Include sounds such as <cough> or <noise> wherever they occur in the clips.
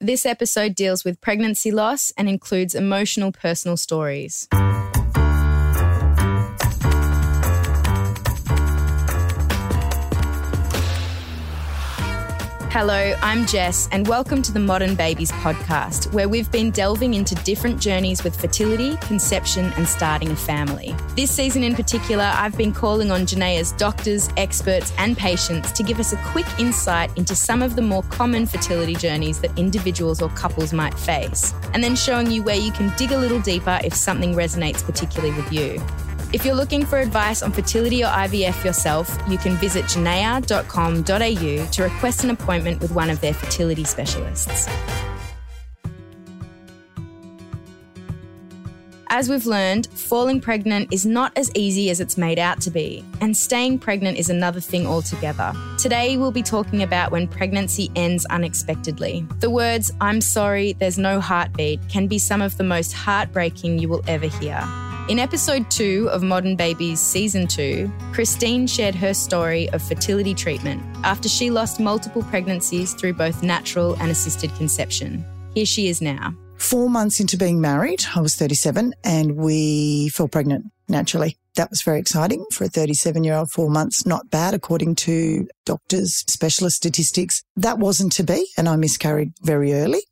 This episode deals with pregnancy loss and includes emotional personal stories. Hello, I'm Jess, and welcome to the Modern Babies podcast, where we've been delving into different journeys with fertility, conception, and starting a family. This season in particular, I've been calling on Genea's doctors, experts, and patients to give us a quick insight into some of the more common fertility journeys that individuals or couples might face, and then showing you where you can dig a little deeper if something resonates particularly with you. If you're looking for advice on fertility or IVF yourself, you can visit genea.com.au to request an appointment with one of their fertility specialists. As we've learned, falling pregnant is not as easy as it's made out to be, and staying pregnant is another thing altogether. Today, we'll be talking about when pregnancy ends unexpectedly. The words, I'm sorry, there's no heartbeat, can be some of the most heartbreaking you will ever hear. In episode two of Modern Babies Season 2, Christine shared her story of fertility treatment after she lost multiple pregnancies through both natural and assisted conception. Here she is now. Four months into being married, I was 37 and we fell pregnant naturally. That was very exciting for a 37 year old, four months, not bad according to doctors, specialist statistics. That wasn't to be, and I miscarried very early.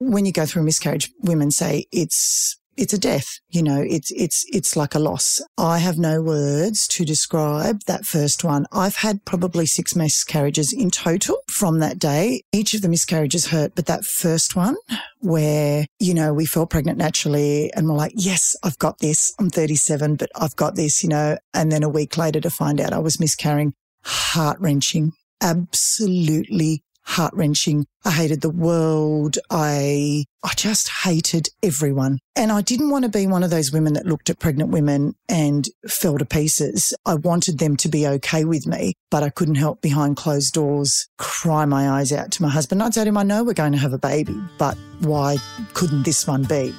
When you go through a miscarriage, women say it's it's a death. You know, it's, it's, it's like a loss. I have no words to describe that first one. I've had probably six miscarriages in total from that day. Each of the miscarriages hurt, but that first one where, you know, we fell pregnant naturally and we're like, yes, I've got this. I'm 37, but I've got this, you know, and then a week later to find out I was miscarrying, heart wrenching, absolutely heart wrenching. I hated the world. I, I just hated everyone. And I didn't want to be one of those women that looked at pregnant women and fell to pieces. I wanted them to be okay with me, but I couldn't help behind closed doors cry my eyes out to my husband. I'd say to him, I know we're going to have a baby, but why couldn't this one be?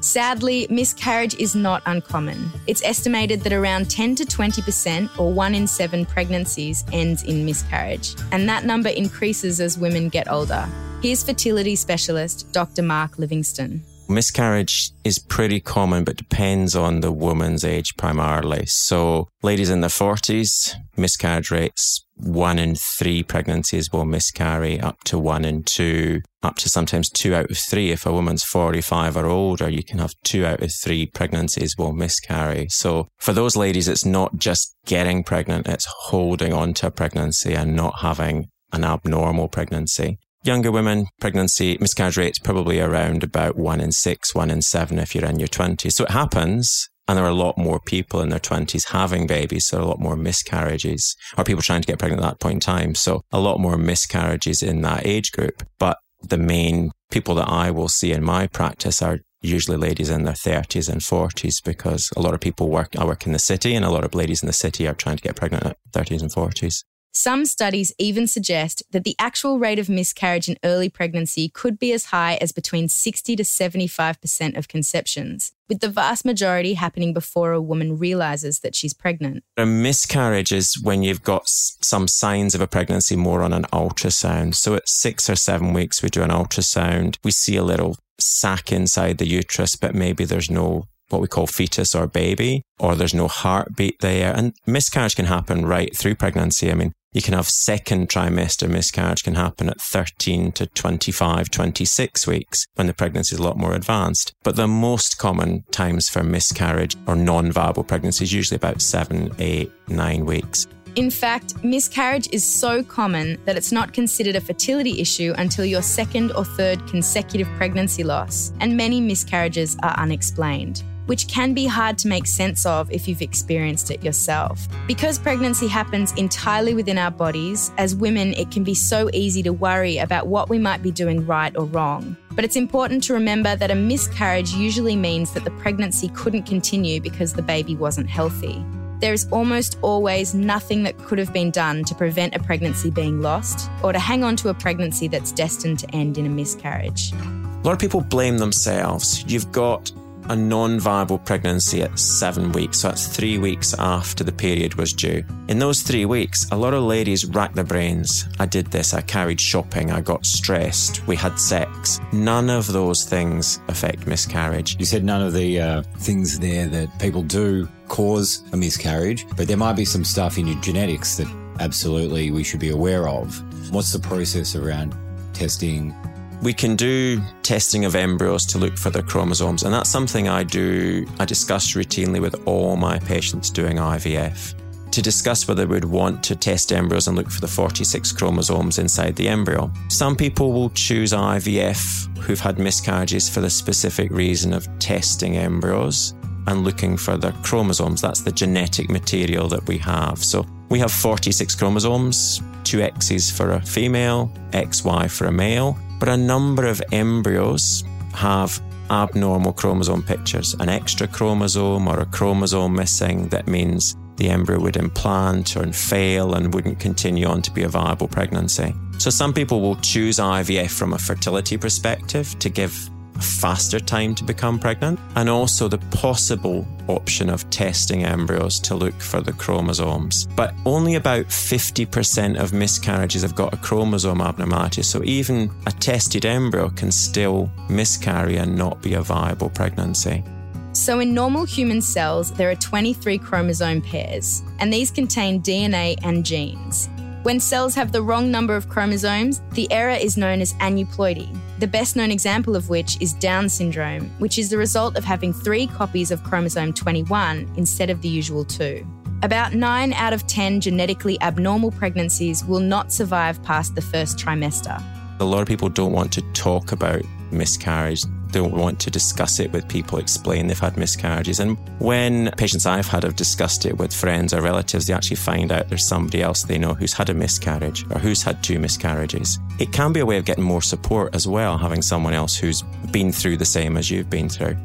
Sadly, miscarriage is not uncommon. It's estimated that around 10 to 20%, or one in seven pregnancies, ends in miscarriage, and that number increases as women get older. Here's fertility specialist Dr. Mark Livingston. Miscarriage is pretty common, but depends on the woman's age primarily. So, ladies in their 40s, miscarriage rates, one in three pregnancies will miscarry, up to one in two, up to sometimes two out of three. If a woman's 45 or older, you can have two out of three pregnancies will miscarry. So, for those ladies, it's not just getting pregnant, it's holding on to a pregnancy and not having an abnormal pregnancy. Younger women, pregnancy miscarriage rates probably around about one in six, one in seven if you're in your 20s. So it happens. And there are a lot more people in their 20s having babies. So a lot more miscarriages or people trying to get pregnant at that point in time. So a lot more miscarriages in that age group. But the main people that I will see in my practice are usually ladies in their 30s and 40s because a lot of people work, I work in the city and a lot of ladies in the city are trying to get pregnant at 30s and 40s. Some studies even suggest that the actual rate of miscarriage in early pregnancy could be as high as between 60 to 75% of conceptions, with the vast majority happening before a woman realizes that she's pregnant. A miscarriage is when you've got some signs of a pregnancy more on an ultrasound. So at six or seven weeks, we do an ultrasound. We see a little sac inside the uterus, but maybe there's no what we call fetus or baby, or there's no heartbeat there. And miscarriage can happen right through pregnancy. I mean, you can have second trimester miscarriage can happen at 13 to 25, 26 weeks when the pregnancy is a lot more advanced. But the most common times for miscarriage or non-viable pregnancy is usually about seven, eight, nine weeks. In fact, miscarriage is so common that it's not considered a fertility issue until your second or third consecutive pregnancy loss, and many miscarriages are unexplained which can be hard to make sense of if you've experienced it yourself. Because pregnancy happens entirely within our bodies, as women, it can be so easy to worry about what we might be doing right or wrong. But it's important to remember that a miscarriage usually means that the pregnancy couldn't continue because the baby wasn't healthy. There is almost always nothing that could have been done to prevent a pregnancy being lost or to hang on to a pregnancy that's destined to end in a miscarriage. A lot of people blame themselves. You've got a non viable pregnancy at seven weeks. So that's three weeks after the period was due. In those three weeks, a lot of ladies rack their brains. I did this, I carried shopping, I got stressed, we had sex. None of those things affect miscarriage. You said none of the uh, things there that people do cause a miscarriage, but there might be some stuff in your genetics that absolutely we should be aware of. What's the process around testing we can do testing of embryos to look for their chromosomes, and that's something I do, I discuss routinely with all my patients doing IVF. To discuss whether we'd want to test embryos and look for the 46 chromosomes inside the embryo. Some people will choose IVF who've had miscarriages for the specific reason of testing embryos and looking for their chromosomes. That's the genetic material that we have. So we have 46 chromosomes, two X's for a female, XY for a male. But a number of embryos have abnormal chromosome pictures, an extra chromosome or a chromosome missing that means the embryo would implant or fail and wouldn't continue on to be a viable pregnancy. So some people will choose IVF from a fertility perspective to give a faster time to become pregnant, and also the possible option of testing embryos to look for the chromosomes. But only about 50% of miscarriages have got a chromosome abnormality, so even a tested embryo can still miscarry and not be a viable pregnancy. So, in normal human cells, there are 23 chromosome pairs, and these contain DNA and genes. When cells have the wrong number of chromosomes, the error is known as aneuploidy, the best known example of which is Down syndrome, which is the result of having three copies of chromosome 21 instead of the usual two. About 9 out of 10 genetically abnormal pregnancies will not survive past the first trimester. A lot of people don't want to talk about miscarriage don't want to discuss it with people, explain they've had miscarriages. And when patients I've had have discussed it with friends or relatives, they actually find out there's somebody else they know who's had a miscarriage or who's had two miscarriages. It can be a way of getting more support as well, having someone else who's been through the same as you've been through.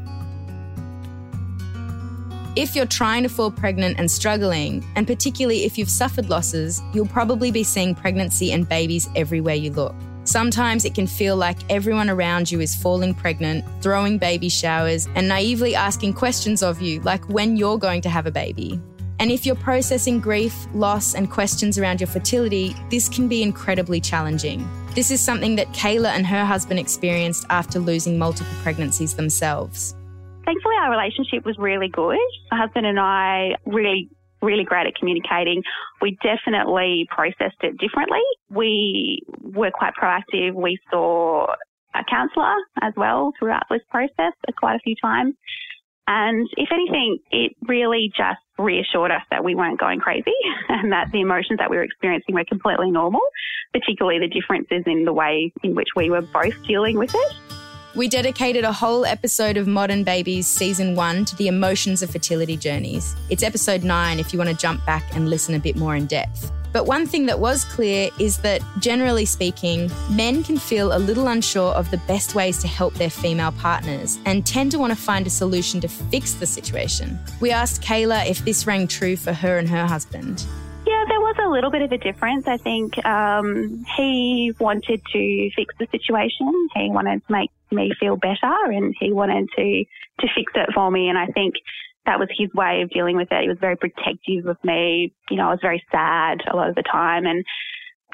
If you're trying to fall pregnant and struggling, and particularly if you've suffered losses, you'll probably be seeing pregnancy and babies everywhere you look. Sometimes it can feel like everyone around you is falling pregnant, throwing baby showers, and naively asking questions of you, like when you're going to have a baby. And if you're processing grief, loss, and questions around your fertility, this can be incredibly challenging. This is something that Kayla and her husband experienced after losing multiple pregnancies themselves. Thankfully, our relationship was really good. My husband and I really really great at communicating. We definitely processed it differently. We were quite proactive. We saw a counsellor as well throughout this process quite a few times. And if anything, it really just reassured us that we weren't going crazy <laughs> and that the emotions that we were experiencing were completely normal, particularly the differences in the way in which we were both dealing with it. We dedicated a whole episode of Modern Babies Season 1 to the emotions of fertility journeys. It's episode 9 if you want to jump back and listen a bit more in depth. But one thing that was clear is that, generally speaking, men can feel a little unsure of the best ways to help their female partners and tend to want to find a solution to fix the situation. We asked Kayla if this rang true for her and her husband. Was a little bit of a difference. I think um, he wanted to fix the situation. He wanted to make me feel better, and he wanted to to fix it for me. And I think that was his way of dealing with it. He was very protective of me. You know, I was very sad a lot of the time, and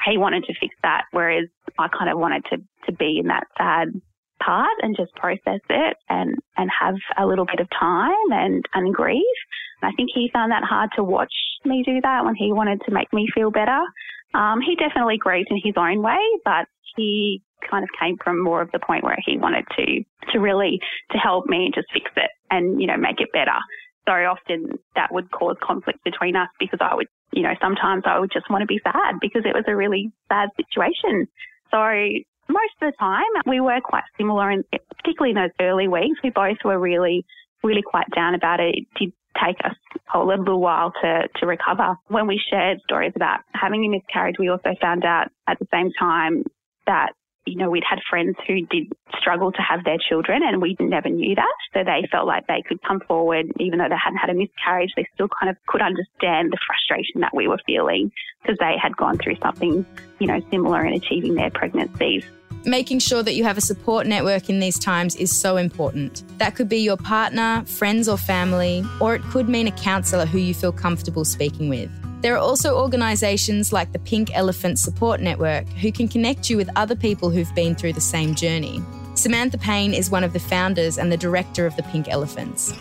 he wanted to fix that, whereas I kind of wanted to to be in that sad part and just process it and and have a little bit of time and and grieve. I think he found that hard to watch me do that when he wanted to make me feel better. Um, he definitely grieved in his own way, but he kind of came from more of the point where he wanted to to really to help me just fix it and you know make it better. So often that would cause conflict between us because I would you know sometimes I would just want to be sad because it was a really sad situation. So most of the time we were quite similar and particularly in those early weeks we both were really really quite down about it. It did take us a little while to, to recover. When we shared stories about having a miscarriage, we also found out at the same time that you know, we'd had friends who did struggle to have their children and we never knew that. So they felt like they could come forward, even though they hadn't had a miscarriage, they still kind of could understand the frustration that we were feeling because they had gone through something, you know, similar in achieving their pregnancies. Making sure that you have a support network in these times is so important. That could be your partner, friends, or family, or it could mean a counsellor who you feel comfortable speaking with. There are also organisations like the Pink Elephant Support Network who can connect you with other people who've been through the same journey. Samantha Payne is one of the founders and the director of the Pink Elephants.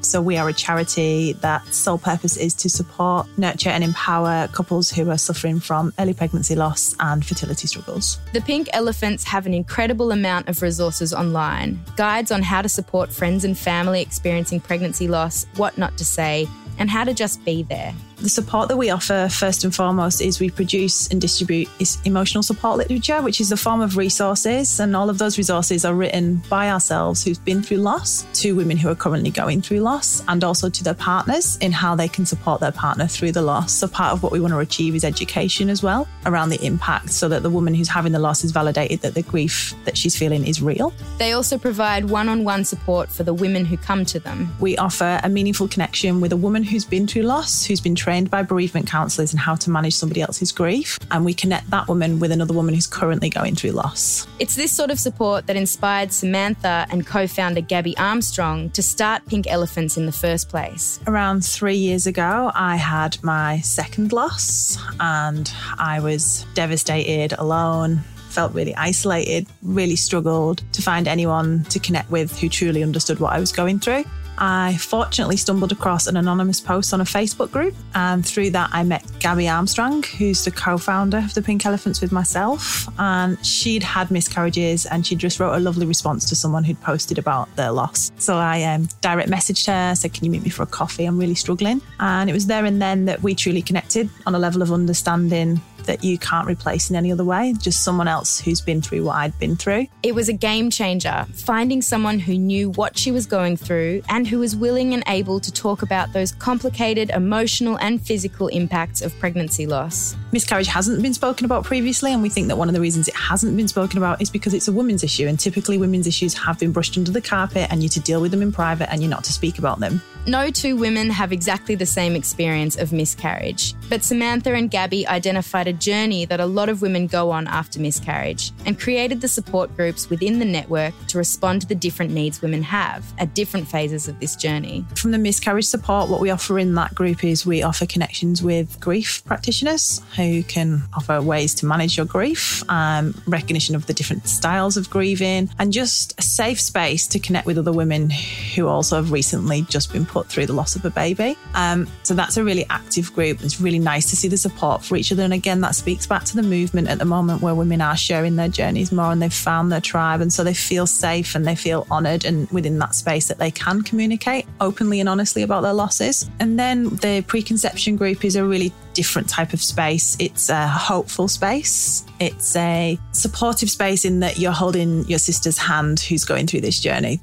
So we are a charity that sole purpose is to support, nurture and empower couples who are suffering from early pregnancy loss and fertility struggles. The Pink Elephants have an incredible amount of resources online, guides on how to support friends and family experiencing pregnancy loss, what not to say, and how to just be there. The support that we offer, first and foremost, is we produce and distribute emotional support literature, which is a form of resources. And all of those resources are written by ourselves who've been through loss to women who are currently going through loss and also to their partners in how they can support their partner through the loss. So, part of what we want to achieve is education as well around the impact so that the woman who's having the loss is validated that the grief that she's feeling is real. They also provide one on one support for the women who come to them. We offer a meaningful connection with a woman who's been through loss, who's been trained trained by bereavement counsellors in how to manage somebody else's grief. And we connect that woman with another woman who's currently going through loss. It's this sort of support that inspired Samantha and co founder Gabby Armstrong to start Pink Elephants in the first place. Around three years ago, I had my second loss and I was devastated, alone, felt really isolated, really struggled to find anyone to connect with who truly understood what I was going through. I fortunately stumbled across an anonymous post on a Facebook group, and through that, I met Gabby Armstrong, who's the co founder of the Pink Elephants with myself. And she'd had miscarriages, and she just wrote a lovely response to someone who'd posted about their loss. So I um, direct messaged her, said, Can you meet me for a coffee? I'm really struggling. And it was there and then that we truly connected on a level of understanding that you can't replace in any other way, just someone else who's been through what I'd been through. It was a game changer, finding someone who knew what she was going through and who was willing and able to talk about those complicated emotional and physical impacts of pregnancy loss. Miscarriage hasn't been spoken about previously, and we think that one of the reasons it hasn't been spoken about is because it's a women's issue, and typically women's issues have been brushed under the carpet and you're to deal with them in private and you're not to speak about them. No two women have exactly the same experience of miscarriage, but Samantha and Gabby identified a journey that a lot of women go on after miscarriage and created the support groups within the network to respond to the different needs women have at different phases of this journey. From the miscarriage support, what we offer in that group is we offer connections with grief practitioners who can offer ways to manage your grief, um, recognition of the different styles of grieving, and just a safe space to connect with other women who also have recently just been put through the loss of a baby. Um, so that's a really active group. It's really nice to see the support for each other. And again, that speaks back to the movement at the moment where women are sharing their journeys more and they've found their tribe. And so they feel safe and they feel honoured and within that space that they can communicate openly and honestly about their losses. And then the preconception group is a really different type of space. It's a hopeful space. It's a supportive space in that you're holding your sister's hand who's going through this journey.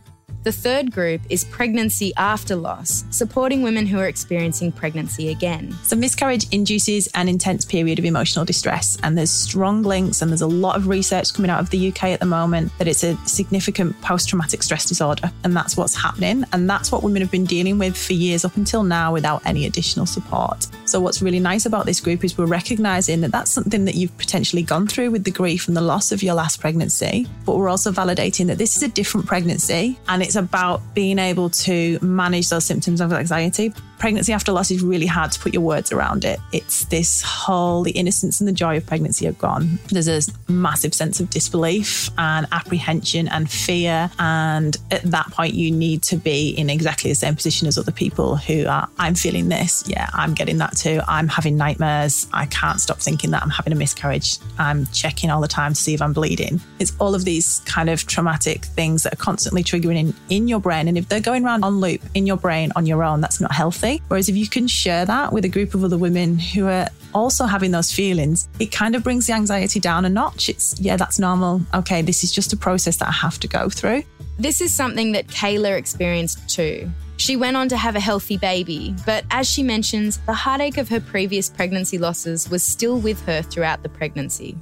The third group is pregnancy after loss, supporting women who are experiencing pregnancy again. So, miscarriage induces an intense period of emotional distress, and there's strong links, and there's a lot of research coming out of the UK at the moment that it's a significant post traumatic stress disorder, and that's what's happening. And that's what women have been dealing with for years up until now without any additional support. So, what's really nice about this group is we're recognizing that that's something that you've potentially gone through with the grief and the loss of your last pregnancy, but we're also validating that this is a different pregnancy and it's about being able to manage those symptoms of anxiety. Pregnancy after loss is really hard to put your words around it. It's this whole, the innocence and the joy of pregnancy are gone. There's a massive sense of disbelief and apprehension and fear. And at that point, you need to be in exactly the same position as other people who are, I'm feeling this. Yeah, I'm getting that too. I'm having nightmares. I can't stop thinking that I'm having a miscarriage. I'm checking all the time to see if I'm bleeding. It's all of these kind of traumatic things that are constantly triggering in, in your brain. And if they're going around on loop in your brain on your own, that's not healthy. Whereas if you can share that with a group of other women who are also having those feelings, it kind of brings the anxiety down a notch. It's, yeah, that's normal. Okay, this is just a process that I have to go through. This is something that Kayla experienced too. She went on to have a healthy baby, but as she mentions, the heartache of her previous pregnancy losses was still with her throughout the pregnancy.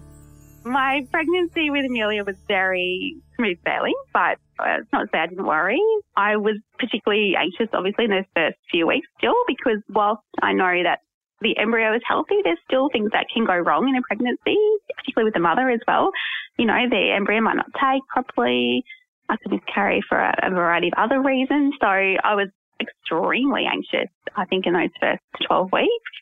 My pregnancy with Amelia was very smooth sailing, but uh, it's not to say I didn't worry. I was particularly anxious, obviously, in those first few weeks still, because whilst I know that the embryo is healthy, there's still things that can go wrong in a pregnancy, particularly with the mother as well. You know, the embryo might not take properly. I could miscarry for a, a variety of other reasons. So I was extremely anxious, I think, in those first 12 weeks.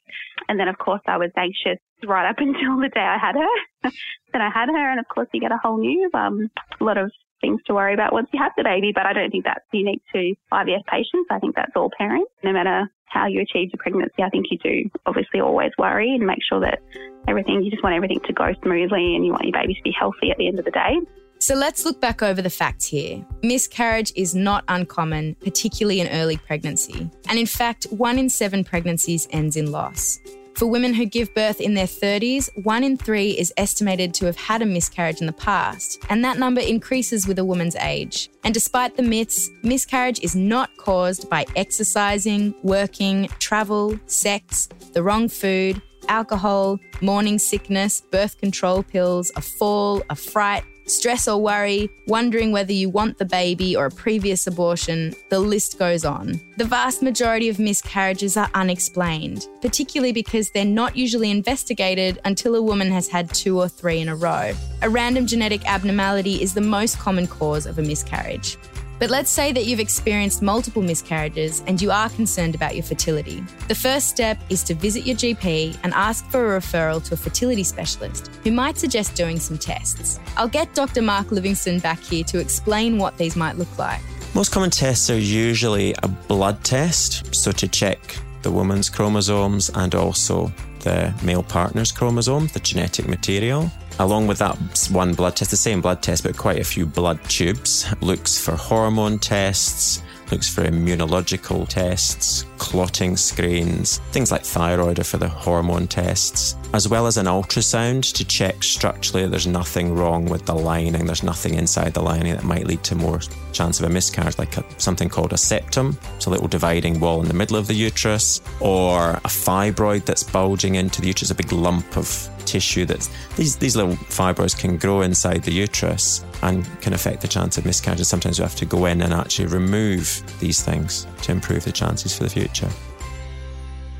And then, of course, I was anxious right up <laughs> until the day I had her. <laughs> then I had her, and of course, you get a whole new um, lot of things to worry about once you have the baby. But I don't think that's unique to IVF patients. I think that's all parents. No matter how you achieve your pregnancy, I think you do obviously always worry and make sure that everything, you just want everything to go smoothly and you want your baby to be healthy at the end of the day. So let's look back over the facts here. Miscarriage is not uncommon, particularly in early pregnancy. And in fact, one in seven pregnancies ends in loss. For women who give birth in their 30s, one in three is estimated to have had a miscarriage in the past, and that number increases with a woman's age. And despite the myths, miscarriage is not caused by exercising, working, travel, sex, the wrong food, alcohol, morning sickness, birth control pills, a fall, a fright, stress or worry, wondering whether you want the baby or a previous abortion, the list goes on. The vast majority of miscarriages are unexplained, particularly because they're not usually investigated until a woman has had two or three in a row. A random genetic abnormality is the most common cause of a miscarriage. But let's say that you've experienced multiple miscarriages and you are concerned about your fertility. The first step is to visit your GP and ask for a referral to a fertility specialist who might suggest doing some tests. I'll get Dr. Mark Livingston back here to explain what these might look like. Most common tests are usually a blood test, so to check the woman's chromosomes and also the male partner's chromosome, the genetic material. Along with that one blood test, the same blood test, but quite a few blood tubes, looks for hormone tests, looks for immunological tests, clotting screens, things like thyroid are for the hormone tests, as well as an ultrasound to check structurally there's nothing wrong with the lining, there's nothing inside the lining that might lead to more chance of a miscarriage, like a, something called a septum, so a little dividing wall in the middle of the uterus, or a fibroid that's bulging into the uterus, a big lump of tissue that's these these little fibroids can grow inside the uterus and can affect the chance of miscarriage. Sometimes we have to go in and actually remove these things to improve the chances for the future.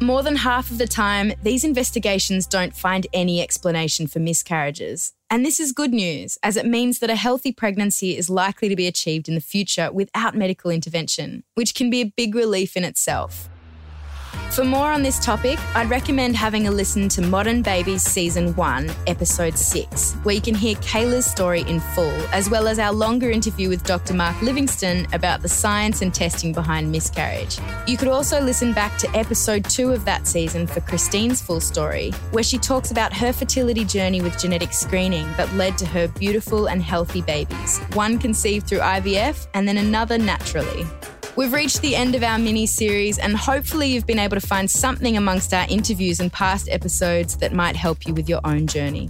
More than half of the time, these investigations don't find any explanation for miscarriages. And this is good news, as it means that a healthy pregnancy is likely to be achieved in the future without medical intervention, which can be a big relief in itself. For more on this topic, I'd recommend having a listen to Modern Babies Season 1, Episode 6, where you can hear Kayla's story in full, as well as our longer interview with Dr. Mark Livingston about the science and testing behind miscarriage. You could also listen back to Episode 2 of that season for Christine's full story, where she talks about her fertility journey with genetic screening that led to her beautiful and healthy babies, one conceived through IVF and then another naturally. We've reached the end of our mini series, and hopefully, you've been able to find something amongst our interviews and past episodes that might help you with your own journey.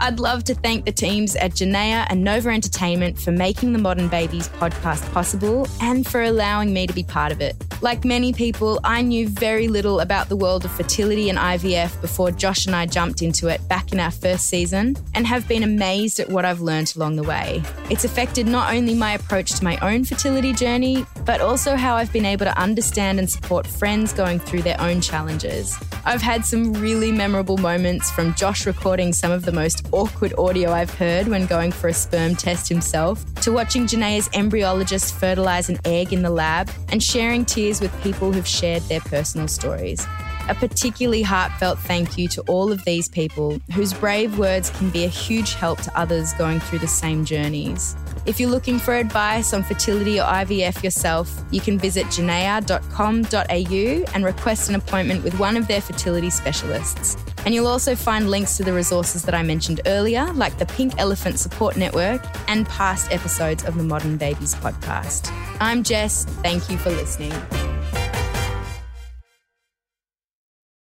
I'd love to thank the teams at Genea and Nova Entertainment for making the Modern Babies podcast possible and for allowing me to be part of it. Like many people, I knew very little about the world of fertility and IVF before Josh and I jumped into it back in our first season and have been amazed at what I've learned along the way. It's affected not only my approach to my own fertility journey, but also how I've been able to understand and support friends going through their own challenges. I've had some really memorable moments from Josh recording some of the most awkward audio I've heard when going for a sperm test himself, to watching Genea's embryologist fertilize an egg in the lab, and sharing tears with people who've shared their personal stories. A particularly heartfelt thank you to all of these people whose brave words can be a huge help to others going through the same journeys. If you're looking for advice on fertility or IVF yourself, you can visit genea.com.au and request an appointment with one of their fertility specialists. And you'll also find links to the resources that I mentioned earlier, like the Pink Elephant Support Network and past episodes of the Modern Babies podcast. I'm Jess. Thank you for listening.